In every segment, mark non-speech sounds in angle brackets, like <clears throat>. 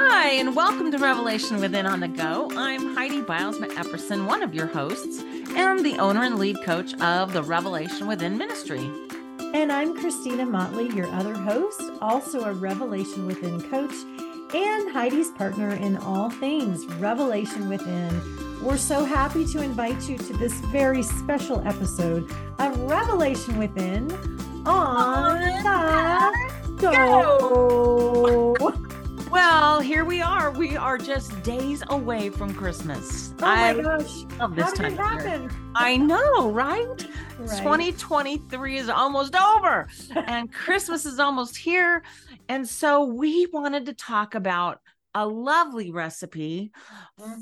Hi, and welcome to Revelation Within on the Go. I'm Heidi Bylsma Epperson, one of your hosts, and the owner and lead coach of the Revelation Within Ministry. And I'm Christina Motley, your other host, also a Revelation Within coach and Heidi's partner in all things Revelation Within. We're so happy to invite you to this very special episode of Revelation Within on the go. Well, here we are. We are just days away from Christmas. Oh my I gosh. love this How did time it of year. happen? I know, right? Right. 2023 is almost over and Christmas is almost here. And so we wanted to talk about a lovely recipe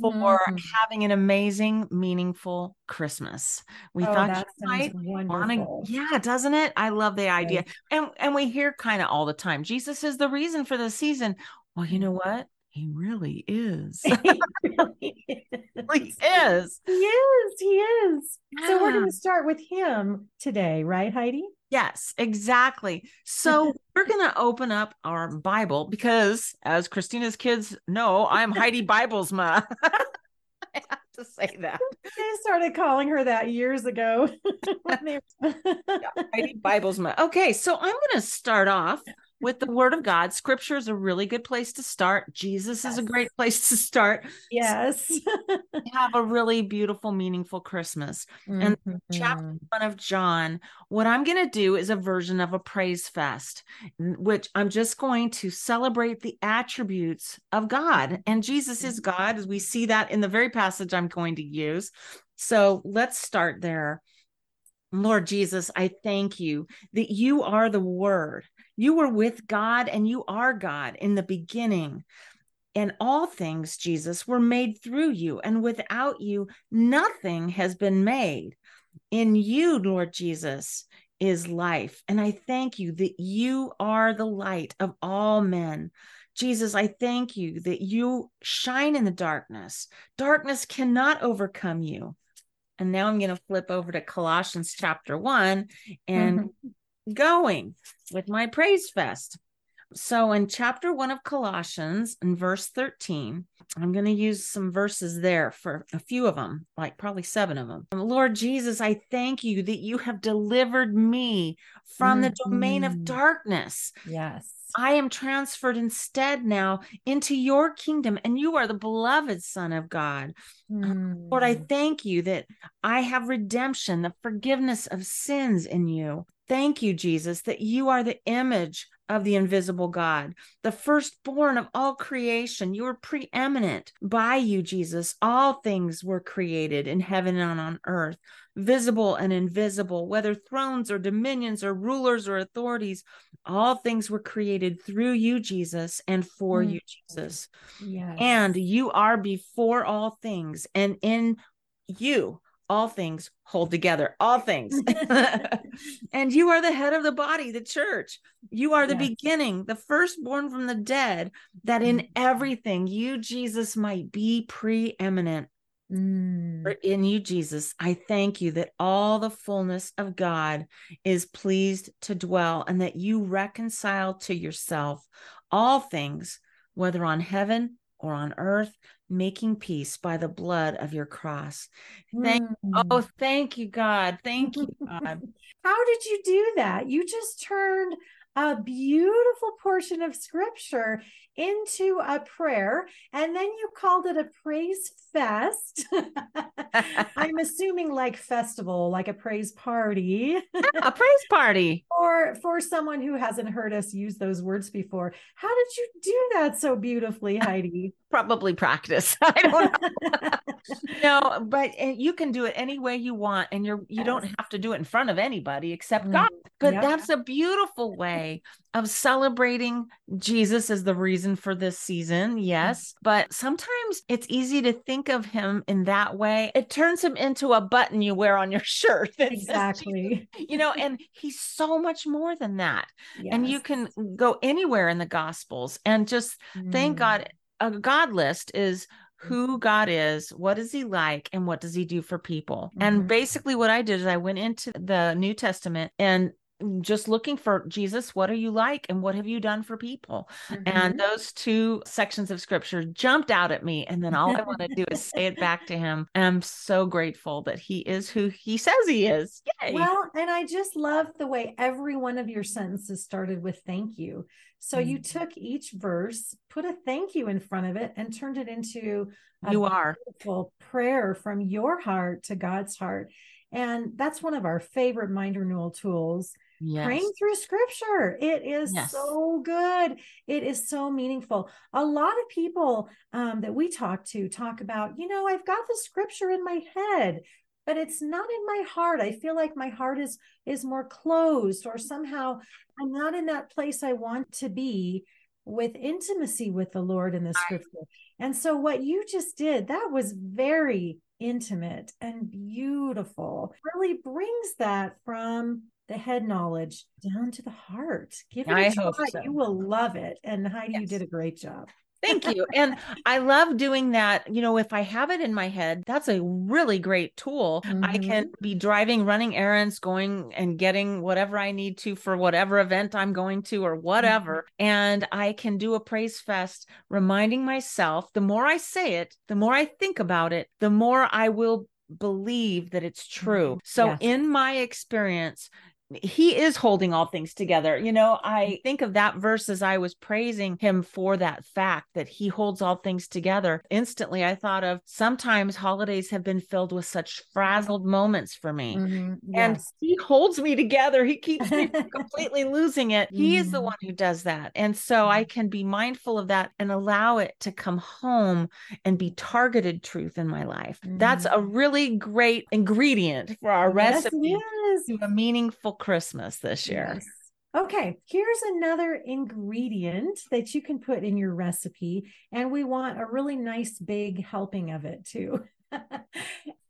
for Mhm. having an amazing, meaningful Christmas. We oh, thought you might wanna- wonderful. yeah, doesn't it? I love the idea. Right. And and we hear kind of all the time, Jesus is the reason for the season. Well, you know what? He really is. <laughs> He <laughs> really is. he is. He is. He is. So we're going to start with him today, right, Heidi? Yes, exactly. So <laughs> we're going to open up our Bible because, as Christina's kids know, I'm Heidi Bibles Biblesma. I have to say that. They started calling her that years ago. Heidi Biblesma. Okay, so I'm going to start off with the Word of God. Scripture is a really good place to start. Jesus is a great <laughs> place to start. yes. <laughs> Have a really beautiful, meaningful Christmas. And chapter Mhm. one of John, what I'm going to do is a version of a praise fest, which I'm just going to celebrate the attributes of God. And Jesus is God, as we see that in the very passage I'm going to use. So let's start there. Lord Jesus, I thank you that you are the Word. You were with God and you are God in the beginning. And all things, Jesus, were made through you. And without you, nothing has been made. In you, Lord Jesus, is life. And I thank you that you are the light of all men. Jesus, I thank you that you shine in the darkness. Darkness cannot overcome you. And now I'm going to flip over to Colossians chapter 1 and mm-hmm. Going with my praise fest. So in chapter 1 of Colossians, in verse 13, I'm going to use some verses there for a few of them, like probably seven of them. Lord Jesus, I thank you that you have delivered me from the domain of Mhm. darkness. Yes. I am transferred instead now into your kingdom, and you are the beloved Son of God. Lord, I Mm. thank you that I have redemption, the forgiveness of sins in you. Thank you, Jesus, that you are the image of the invisible God, the firstborn of all creation. You are preeminent. By you, Jesus, all things were created in heaven and on earth, visible and invisible, whether thrones or dominions or rulers or authorities. All things were created through you, Jesus, and for Mm. you, Jesus yes. and you are before all things and in you all things hold together all things <laughs> and you are the head of the body the church you are the Yes. beginning the firstborn from the dead that in Mhm. everything you jesus might be preeminent Mm. For in you jesus i thank you that all the fullness of god is pleased to dwell and that you reconcile to yourself all things whether on heaven or on earth making peace by the blood of your cross thank Mm. oh thank you god thank you god <laughs> How did you do that? You just turned a beautiful portion of scripture into a prayer and then you called it a praise fest. <laughs> I'm assuming like festival, like a praise party. <laughs> a praise party or for someone who hasn't heard us use those words before. How did you do that so beautifully, <laughs> Heidi? probably practice i don't know no but uh, you can do it any way you want and you're you don't have to do it in front of anybody except Mm, god but yep. that's a beautiful way of celebrating jesus as the reason for this season yes but sometimes it's easy to think of him in that way it turns him into a button you wear on your <laughs> shirt says <laughs> Exactly. You know and he's so much more than that and you can go anywhere in the gospels and just thank Mm. God a God list is who God is, what is he like, and what does he do for people. Mhm. And basically, what I did is I went into the New Testament and just looking for Jesus, what are you like and what have you done for people? Mm-hmm. And those two sections of scripture jumped out at me. And then all I want to do is say it back to him. And I'm so grateful that he is who he says he is. Yay. Well, and I just love the way every one of your sentences started with thank you. So mm-hmm. you took each verse, put a thank you in front of it, and turned it into a you are beautiful prayer from your heart to God's heart. And that's one of our favorite mind renewal tools. Yes. Praying through scripture. It is yes. so good. It is so meaningful. A lot of people um, that we talk to talk about, you know, I've got the scripture in my head, but it's not in my heart. I feel like my heart is is more closed or somehow I'm not in that place I want to be with intimacy with the Lord in the scripture. And so what you just did, that was very intimate and beautiful. Really brings that from the head knowledge down to the heart. Give it I a try. So. You will love it. And Heidi, yes. you did a great job. Thank you. And I love doing that. You know, if I have it in my head, that's a really great tool. Mm-hmm. I can be driving, running errands, going and getting whatever I need to for whatever event I'm going to or whatever. Mm-hmm. And I can do a praise fest, reminding myself the more I say it, the more I think about it, the more I will believe that it's true. Mm-hmm. So, yes. in my experience, he is holding all things together. You know, I mm. think of that verse as I was praising him for that fact that he holds all things together. Instantly, I thought of sometimes holidays have been filled with such frazzled moments for me. Mm-hmm. Yes. And he holds me together. He keeps me from <laughs> completely losing it. He mm-hmm. is the mm-hmm. one who does that. And so I mm-hmm. can be mindful of that and allow it to come home and be targeted truth in my life. Mm-hmm. That's a mm-hmm. really great ingredient for our yes, recipe to a meaningful Christmas this year. Yes. Okay, here's another ingredient that you can put in your recipe. And we want a really nice big helping of it too. <laughs>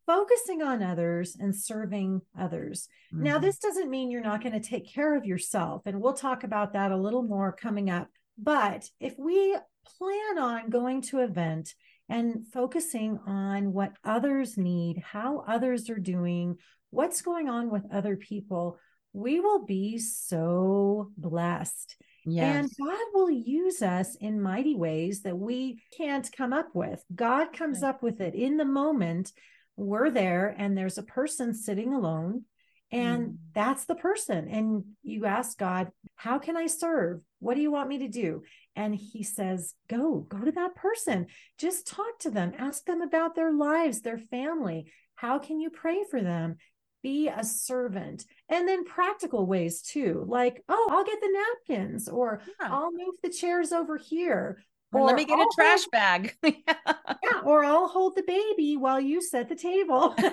Focusing on others and serving others. Mm-hmm. Now, this doesn't mean you're not going to take care of yourself. And we'll talk about that a little more coming up. But if we plan on going to event and focusing on what others need, how others are doing, what's going on with other people, we will be so blessed. Yes. And God will use us in mighty ways that we can't come up with. God comes up with it in the moment. We're there, and there's a person sitting alone, and mm. that's the person. And you ask God, How can I serve? What do you want me to do? And He says, Go, go to that person. Just talk to them, ask them about their lives, their family. How can you pray for them? Be a servant and then practical ways too like oh i'll get the napkins or yeah. i'll move the chairs over here or, or let me get I'll a trash hold, bag. <laughs> Yeah or i'll hold the baby while you set the table. <laughs>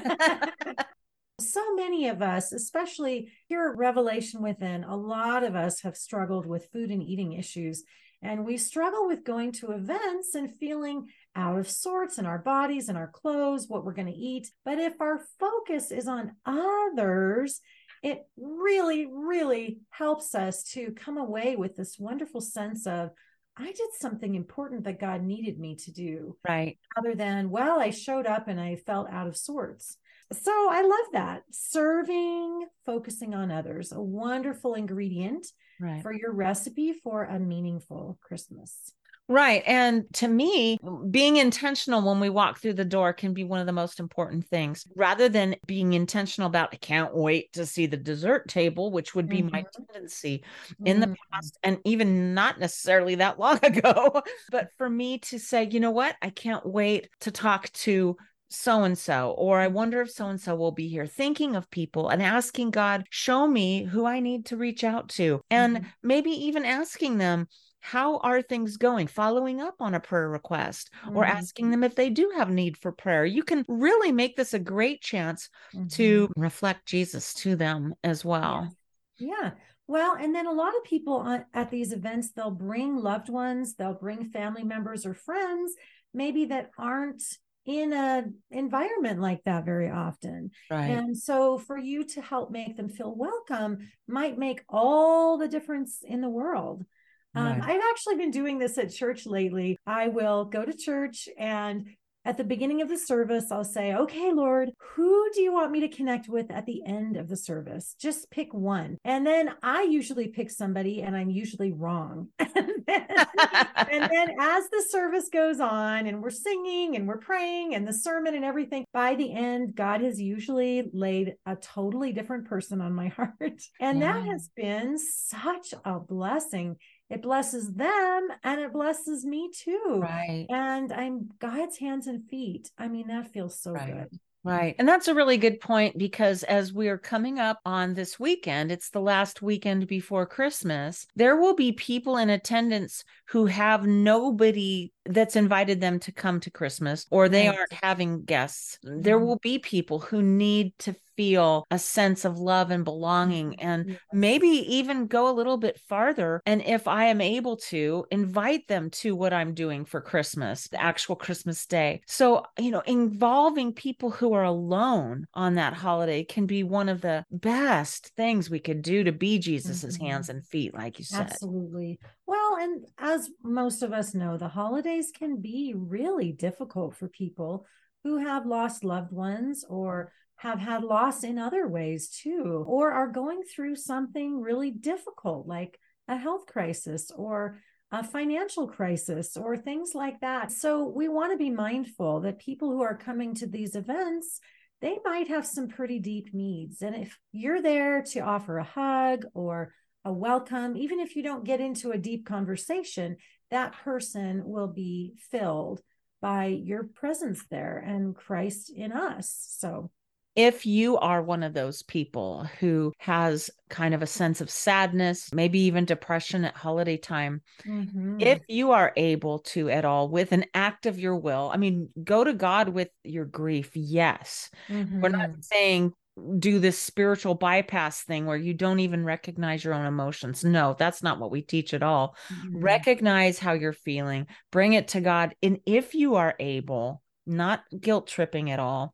So many of us especially here at revelation within a lot of us have struggled with food and eating issues and we struggle with going to events and feeling out of sorts in our bodies and our clothes, what we're going to eat. But if our focus is on others, it really, really helps us to come away with this wonderful sense of, I did something important that God needed me to do. Right. Other than, well, I showed up and I felt out of sorts. So I love that. Serving, focusing on others, a wonderful ingredient right. for your recipe for a meaningful Christmas. Right. And to me, being intentional when we walk through the door can be one of the most important things rather than being intentional about, I can't wait to see the dessert table, which would be mm-hmm. my tendency in mm-hmm. the past and even not necessarily that long <laughs> ago. but for me to say, you know what, I can't wait to talk to so and so, or I wonder if so and so will be here, thinking of people and asking God, show me who I need to reach out to. And mm-hmm. maybe even asking them, how are things going following up on a prayer request mm-hmm. or asking them if they do have need for prayer you can really make this a great chance mm-hmm. to reflect jesus to them as well yeah. Well, and then a lot of people at these events, they'll bring loved ones, they'll bring family members or friends, maybe that aren't in a environment like that very often. Right. And so for you to help make them feel welcome might make all the difference in the world. Um, right. I've actually been doing this at church lately. I will go to church and at the beginning of the service, I'll say, okay, Lord, who do you want me to connect with at the end of the service? Just pick one. And then I usually pick somebody and I'm usually wrong. <laughs> and, then, and then <laughs> as the service goes on and we're singing and we're praying and the sermon and everything, by the end, God has usually laid a totally different person on my <laughs> heart. And yeah. that has been such a blessing it blesses them and it blesses me too. Right. And I'm God's hands and feet. I mean, that feels so right. good. Right. And that's a really good point because as we are coming up on this weekend, it's the last weekend before Christmas, there will be people in attendance who have nobody that's invited them to come to Christmas or they right. aren't having guests. Mm-hmm. There will be people who need to feel a sense of love and belonging mm-hmm. and maybe even go a little bit farther and if I am able to invite them to what I'm doing for Christmas, the actual Christmas day. So, you know, involving people who are alone on that holiday can be one of the best things we could do to be Jesus's mm-hmm. hands and feet like you said. Absolutely. Well, and as most of us know, the holidays can be really difficult for people who have lost loved ones or have had loss in other ways too, or are going through something really difficult like a health crisis or a financial crisis or things like that. So we want to be mindful that people who are coming to these events they might have some pretty deep needs. And if you're there to offer a hug or a welcome, even if you don't get into a deep conversation, that person will be filled by your presence there and Christ in us. So, if you are one of those people who has kind of a sense of sadness, maybe even depression at holiday time, mm-hmm. if you are able to at all with an act of your will, I mean, go to God with your grief. Yes. Mm-hmm. We're not mm-hmm. saying do this spiritual bypass thing where you don't even recognize your own emotions. No, that's not what we teach at all. Mm-hmm. Recognize how you're feeling, bring it to God. And if you are able, not guilt tripping at all,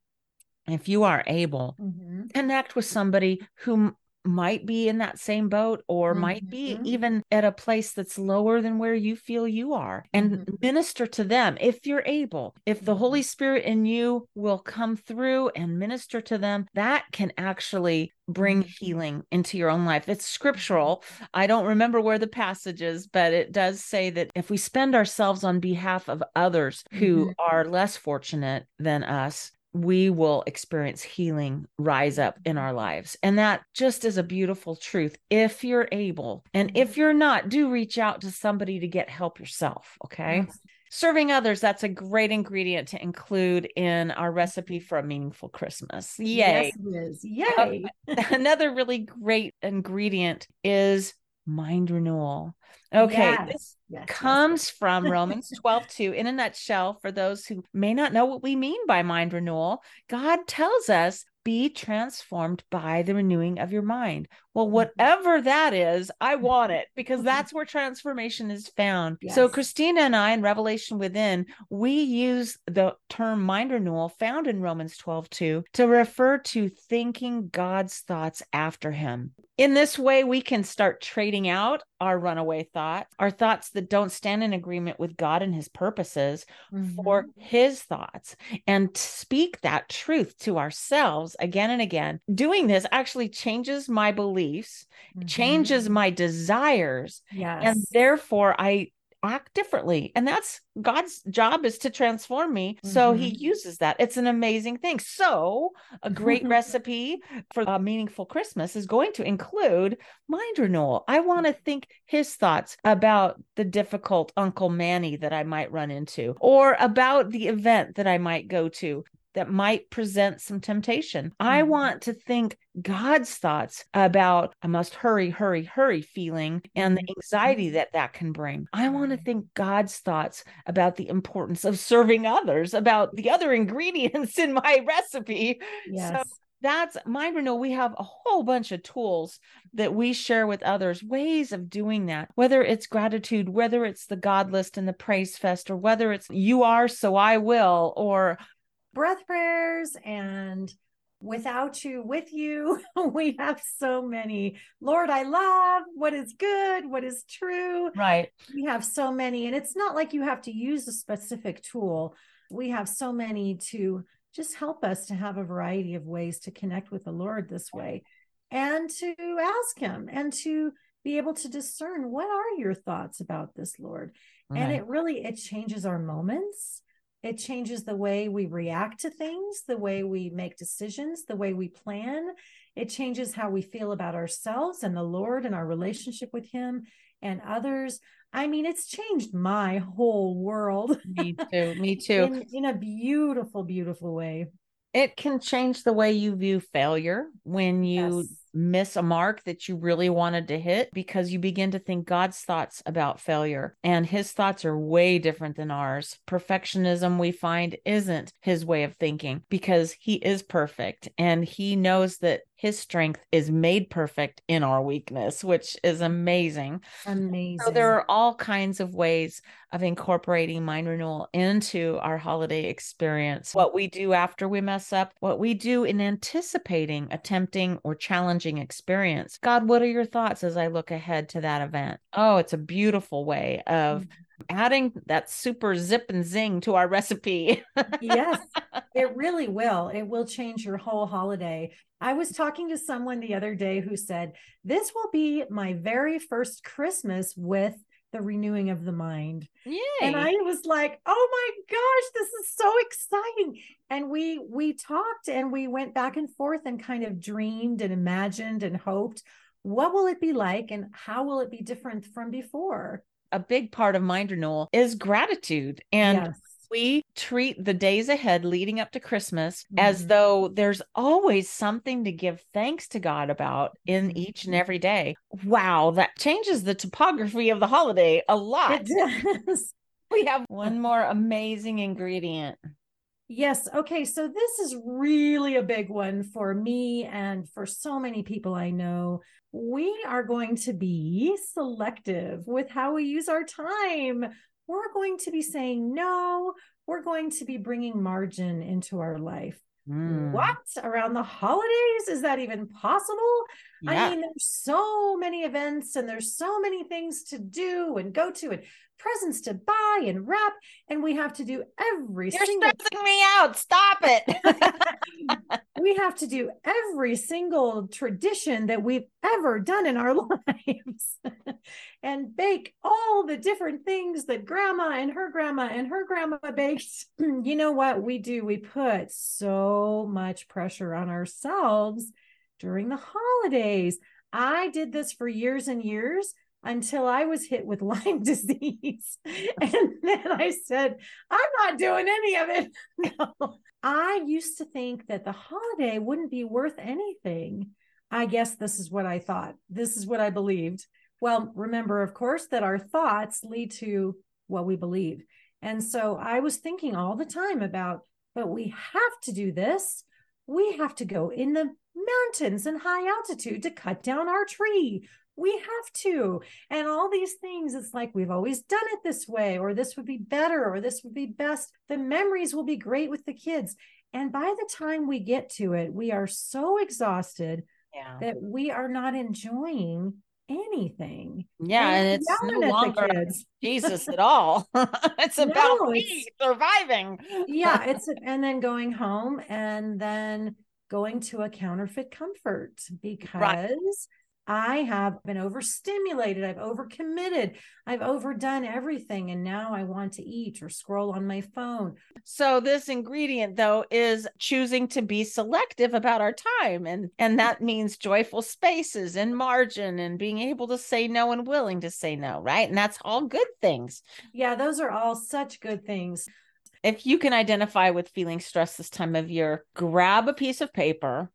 if you are able, mm-hmm. connect with somebody who might be in that same boat or mm-hmm. might be mm-hmm. even at a place that's lower than where you feel you are and mm-hmm. minister to them if you're able if the holy mm-hmm. spirit in you will come through and minister to them that can actually bring mm-hmm. healing into your own life it's scriptural i don't remember where the passage is but it does say that if we spend ourselves on behalf of others who mm-hmm. are less fortunate than us we will experience healing rise up in our lives. And that just is a beautiful truth if you're able. And if you're not, do reach out to somebody to get help yourself. Okay. Yes. Serving others, that's a great ingredient to include in our recipe for a meaningful Christmas. Yay. Yes, Yay. <laughs> Another really great ingredient is mind renewal. Okay, yes, this yes, comes yes. from <laughs> Romans 12, 2. In a nutshell, for those who may not know what we mean by mind renewal, God tells us be transformed by the renewing of your mind. Well, mm-hmm. whatever that is, I want it because that's where transformation is found. Yes. So, Christina and I in Revelation Within, we use the term mind renewal found in Romans 12 2 to refer to thinking God's thoughts after Him. In this way, we can start trading out our runaway thoughts, our thoughts that don't stand in agreement with God and His purposes mm-hmm. for His thoughts, and speak that truth to ourselves again and again. Doing this actually changes my beliefs, mm-hmm. changes my desires. Yes. And therefore, I act differently. And that's God's job is to transform me. Mm-hmm. So he mm-hmm. uses that. It's an amazing thing. So, a great <laughs> recipe for a meaningful Christmas is going to include mind renewal. I want to think his thoughts about the difficult Uncle Manny that I might run into or about the event that I might go to that might present some temptation. Mm-hmm. I want to think God's thoughts about I must hurry, hurry, hurry feeling and the anxiety mm-hmm. that that can bring. I want to think God's thoughts about the importance of serving others, about the other <laughs> ingredients in my recipe. Yes. So that's mind renewal. We have a whole bunch of tools that we share with others, ways of doing that, whether it's gratitude, whether it's the God list and the praise fest, or whether it's you are, so I will, or breath prayers and without you with you <laughs> we have so many lord i love what is good what is true right we have so many and it's not like you have to use a specific tool We have so many to just help us to have a variety of ways to connect with the Lord this way and to ask Him and to be able to discern what are your thoughts about this, Lord. Right. And it really it changes our moments. It changes the way we react to things, the way we make decisions, the way we plan. It changes how we feel about ourselves and the Lord and our relationship with Him and others. I mean, it's changed my whole world. <laughs> Me too. Me too. in, in a beautiful, beautiful way. It can change the way you view failure when you yes miss a mark that you really wanted to hit because you begin to think God's thoughts about failure and his thoughts are way different than ours. Perfectionism, we find, isn't his way of thinking because he is perfect and he knows that his strength is made perfect in our weakness, which is amazing. Amazing. So there are all kinds of ways of incorporating mind renewal into our holiday experience. What we do after we mess up, what we do in anticipating, attempting, or challenging experience. God, what are your thoughts as I look ahead to that event? Oh, it's a beautiful way of mm-hmm adding that super zip and zing to our recipe. yes, <laughs> it really will. It will change your whole holiday. I was talking to someone the other day who said, This will be my very first Christmas with the renewing of the mind. Yay. And I was like, "Oh my gosh, this is so exciting." And we we talked and we went back and forth and kind of dreamed and imagined and hoped, what will it be like and how will it be different from before? a big part of mind renewal is gratitude. And yes. we treat the days ahead leading up to Christmas mm-hmm. as though there's always something to give thanks to God about in mm-hmm. each and every day. Wow, that changes the topography of the holiday a lot. It does. <laughs> we have one more amazing ingredient. Yes. Okay. So this is really a big one for me and for so many people I know. We are going to be selective with how we use our time. We're going to be saying no. We're going to be bringing margin into our life. Mm. What around the holidays? Is that even possible? Yeah. I mean, there's so many events and there's so many things to do and go to and presents to buy and wrap, and we have to do every You're single stressing me out. Stop it. <laughs> we have to do every single tradition that we've ever done in our <laughs> lives <laughs> and bake all the different things that grandma and her grandma and her grandma baked. <clears throat> you know what we do? We put so much pressure on ourselves during the holidays. I did this for years and years until I was hit with <laughs> Lyme disease. and then I said, I'm not doing any of it. <laughs> no. I used to think that the holiday wouldn't be worth anything. I guess this is what I thought. This is what I believed. Well, remember, of course, that our thoughts lead to what we believe. And so I was thinking all the time about, but we have to do this. We have to go in the mountains and high altitude to cut down our tree we have to. And all these things it's like we've always done it this way or this would be better or this would be best. The memories will be great with the kids. And by the time we get to it we are so exhausted yeah. that we are not enjoying anything. Yeah and, and it's no longer jesus at all. <laughs> It's <laughs> about no, me surviving. Yeah <laughs> it's and then going home and then going to a counterfeit comfort because right I have been overstimulated. I've overcommitted. I've overdone everything. And now I want to eat or scroll on my phone. So this ingredient though is choosing to be selective about our time. And and that means joyful spaces and margin and being able to say no and willing to say no, right? And that's all good things. Yeah, those are all such good things. If you can identify with feeling stressed this time of year, grab a piece of paper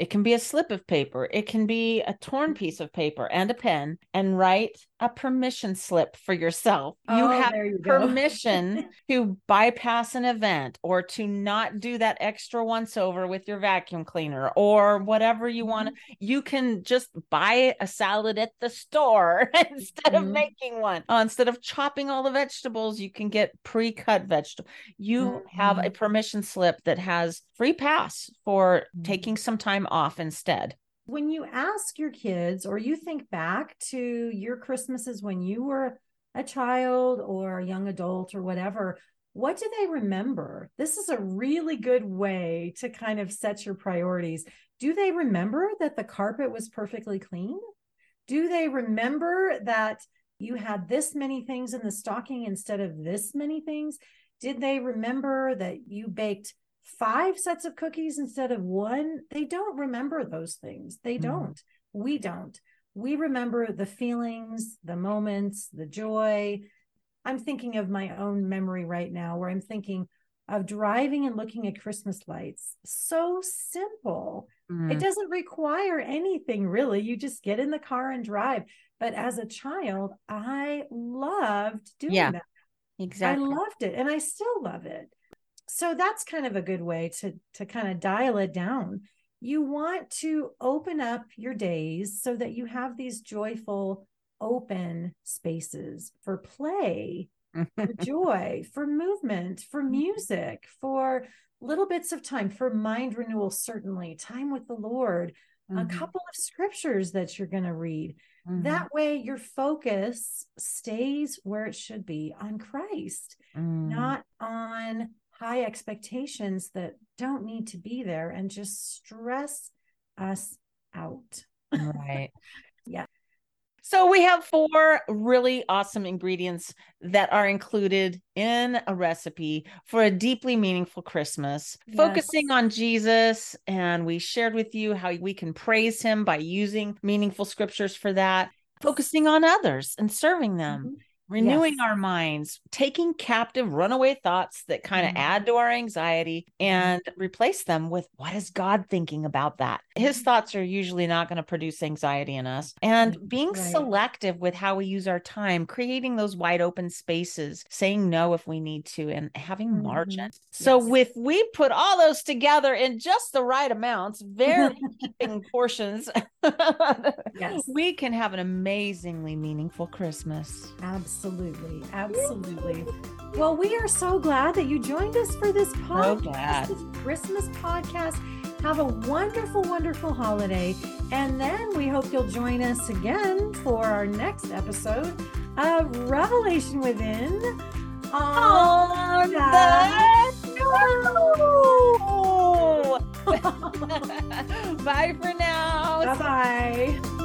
it can be a slip of paper. It can be a torn piece of paper and a pen and write a permission slip for yourself. Oh, you have you permission <laughs> to bypass an event or to not do that extra once over with your vacuum cleaner or whatever you want. Mm-hmm. You can just buy a salad at the store <laughs> instead mm-hmm. of making one. Uh, instead of chopping all the vegetables, you can get pre-cut vegetable. You mm-hmm. have a permission slip that has free pass for mm-hmm. taking some time off instead. When you ask your kids or you think back to your Christmases when you were a child or a young adult or whatever, what do they remember? This is a really good way to kind of set your priorities. Do they remember that the carpet was perfectly clean? Do they remember that you had this many things in the stocking instead of this many things? Did they remember that you baked five sets of cookies instead of one? They don't remember those things. They mm-hmm. don't. We don't. We remember the feelings, the moments, the joy, I'm thinking of my own memory right now where I'm thinking of driving and looking at Christmas lights. So simple. Mm. It doesn't require anything really. You just get in the car and drive. But as a child, I loved doing yeah, that. Exactly. I loved it and I still love it. So that's kind of a good way to to kind of dial it down. You want to open up your days so that you have these joyful open spaces for play, for <laughs> joy, for movement, for mm-hmm. music, for little bits of time, for mind renewal, certainly, time with the Lord, mm-hmm. a couple of scriptures that you're going to read. Mm-hmm. That way, your focus stays where it should be on Christ, mm. not on high expectations that don't need to be there and just stress us out. Right. <laughs> yeah. So we have four really awesome ingredients that are included in a recipe for a deeply meaningful Christmas, yes. focusing on Jesus. And we shared with you how we can praise him by using meaningful scriptures for that, focusing on others and serving them. Mm-hmm renewing yes. our minds, taking captive runaway thoughts that kind of mm-hmm. add to our anxiety and replace them with what is God thinking about that? His mm-hmm. thoughts are usually not going to produce anxiety in us. And mm, being right. selective with how we use our time, creating those wide open spaces, saying no if we need to, and having mm-hmm. margin. So, yes. if we put all those together in just the right amounts, very <laughs> portions, yes. <laughs> we can have an amazingly meaningful Christmas. Absolutely. Absolutely. Well, we are so glad that you joined us for this podcast, this Christmas podcast. Have a wonderful, wonderful holiday. And then we hope you'll join us again for our next episode of Revelation Within on, the, <laughs> Bye for now. Bye bye.